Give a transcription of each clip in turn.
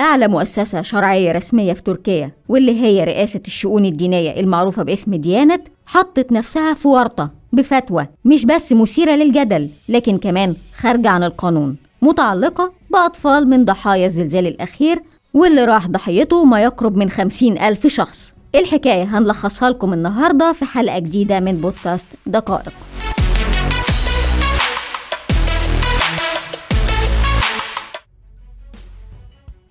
أعلى مؤسسة شرعية رسمية في تركيا واللي هي رئاسة الشؤون الدينية المعروفة باسم ديانة حطت نفسها في ورطة بفتوى مش بس مثيرة للجدل لكن كمان خارجة عن القانون متعلقة بأطفال من ضحايا الزلزال الأخير واللي راح ضحيته ما يقرب من خمسين ألف شخص. الحكاية هنلخصها لكم النهاردة في حلقة جديدة من بودكاست دقائق.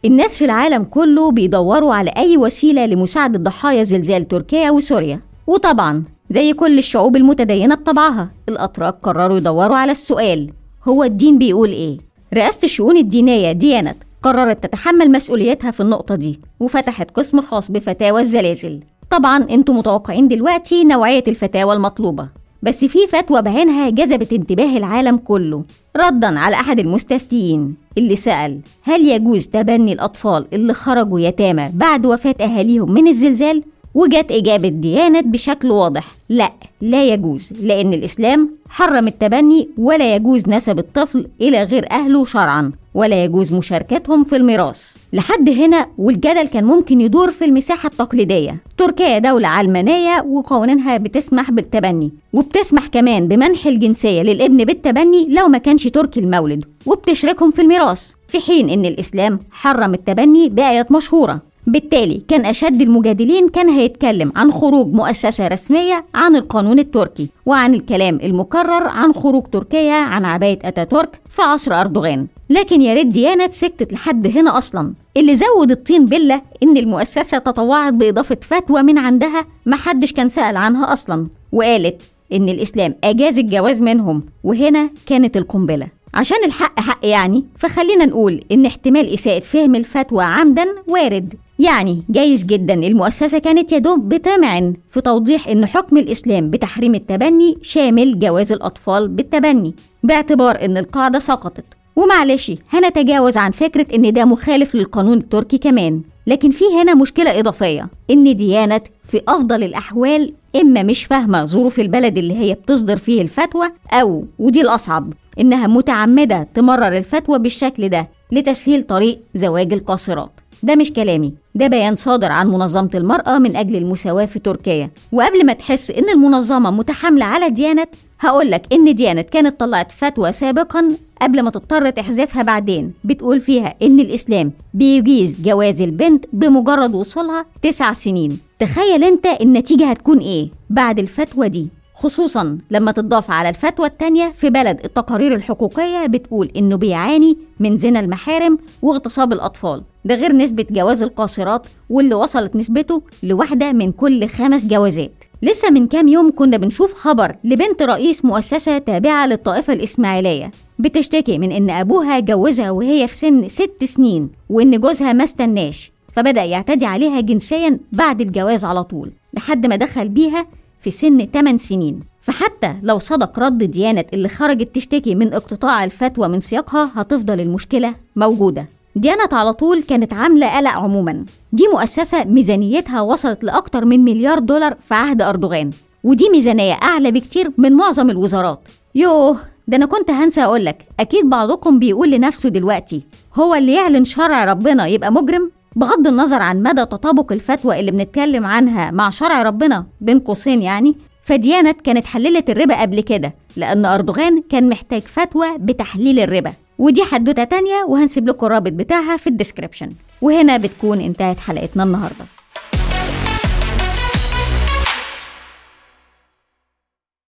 الناس في العالم كله بيدوروا على أي وسيلة لمساعدة ضحايا زلزال تركيا وسوريا. وطبعا زي كل الشعوب المتدينة بطبعها. الأتراك قرروا يدوروا على السؤال هو الدين بيقول إيه؟ رئاسة الشؤون الدينية ديانت قررت تتحمل مسؤوليتها في النقطة دي وفتحت قسم خاص بفتاوى الزلازل. طبعا أنتم متوقعين دلوقتي نوعية الفتاوى المطلوبة. بس في فتوى بعينها جذبت انتباه العالم كله ردا على أحد المستفتيين اللي سأل هل يجوز تبني الأطفال اللي خرجوا يتامى بعد وفاة أهاليهم من الزلزال؟ وجت إجابة ديانة بشكل واضح. لا لا يجوز لأن الإسلام حرم التبني ولا يجوز نسب الطفل إلى غير أهله شرعا ولا يجوز مشاركتهم في الميراث. لحد هنا والجدل كان ممكن يدور في المساحة التقليدية. تركيا دولة علمانية وقوانينها بتسمح بالتبني وبتسمح كمان بمنح الجنسية للابن بالتبني لو ما كانش تركي المولد وبتشركهم في الميراث في حين إن الإسلام حرم التبني بآيات مشهورة. بالتالي كان أشد المجادلين كان هيتكلم عن خروج مؤسسة رسمية عن القانون التركي وعن الكلام المكرر عن خروج تركيا عن عباية أتاتورك في عصر أردوغان. لكن يا ريت ديانة سكتت لحد هنا أصلا. اللي زود الطين بلة إن المؤسسة تطوعت بإضافة فتوى من عندها محدش كان سأل عنها أصلا. وقالت إن الإسلام أجاز الجواز منهم. وهنا كانت القنبلة. عشان الحق حق يعني. فخلينا نقول إن احتمال إساءة فهم الفتوى عمدا وارد. يعني جايز جدا المؤسسة كانت يدوب بتمعن في توضيح إن حكم الإسلام بتحريم التبني شامل جواز الأطفال بالتبني باعتبار إن القاعدة سقطت. ومعلش هنتجاوز عن فكرة إن ده مخالف للقانون التركي كمان. لكن في هنا مشكلة إضافية إن ديانة في أفضل الأحوال إما مش فاهمة ظروف البلد اللي هي بتصدر فيه الفتوى أو ودي الأصعب إنها متعمدة تمرر الفتوى بالشكل ده لتسهيل طريق زواج القاصرات. ده مش كلامي ده بيان صادر عن منظمة المرأة من أجل المساواة في تركيا. وقبل ما تحس إن المنظمة متحاملة على ديانة هقولك إن ديانة كانت طلعت فتوى سابقا قبل ما تضطر تحذفها بعدين. بتقول فيها إن الإسلام بيجيز جواز البنت بمجرد وصولها تسع سنين. تخيل أنت النتيجة هتكون إيه بعد الفتوى دي. خصوصا لما تضاف على الفتوى التانية في بلد التقارير الحقوقية بتقول إنه بيعاني من زنا المحارم واغتصاب الأطفال. ده غير نسبة جواز القاصرات واللي وصلت نسبته لواحدة من كل خمس جوازات. لسه من كام يوم كنا بنشوف خبر لبنت رئيس مؤسسة تابعة للطائفة الإسماعيلية بتشتكي من إن أبوها جوزها وهي في سن ست سنين وإن جوزها ما استناش فبدأ يعتدي عليها جنسيا بعد الجواز على طول لحد ما دخل بيها في سن 8 سنين. فحتى لو صدق رد ديانة اللي خرجت تشتكي من اقتطاع الفتوى من سياقها هتفضل المشكلة موجودة. ديانة على طول كانت عاملة قلق عموما. دي مؤسسة ميزانيتها وصلت لأكتر من مليار دولار في عهد أردوغان. ودي ميزانية أعلى بكتير من معظم الوزارات. يوه ده أنا كنت هنسى أقولك أكيد بعضكم بيقول لنفسه دلوقتي هو اللي يعلن شرع ربنا يبقى مجرم؟ بغض النظر عن مدى تطابق الفتوى اللي بنتكلم عنها مع شرع ربنا بين قوسين يعني فديانة كانت حللت الربا قبل كده لأن أردوغان كان محتاج فتوى بتحليل الربا. ودي حدوتة تانية وهنسيب لكم الرابط بتاعها في الديسكريبشن. وهنا بتكون انتهت حلقتنا النهارده.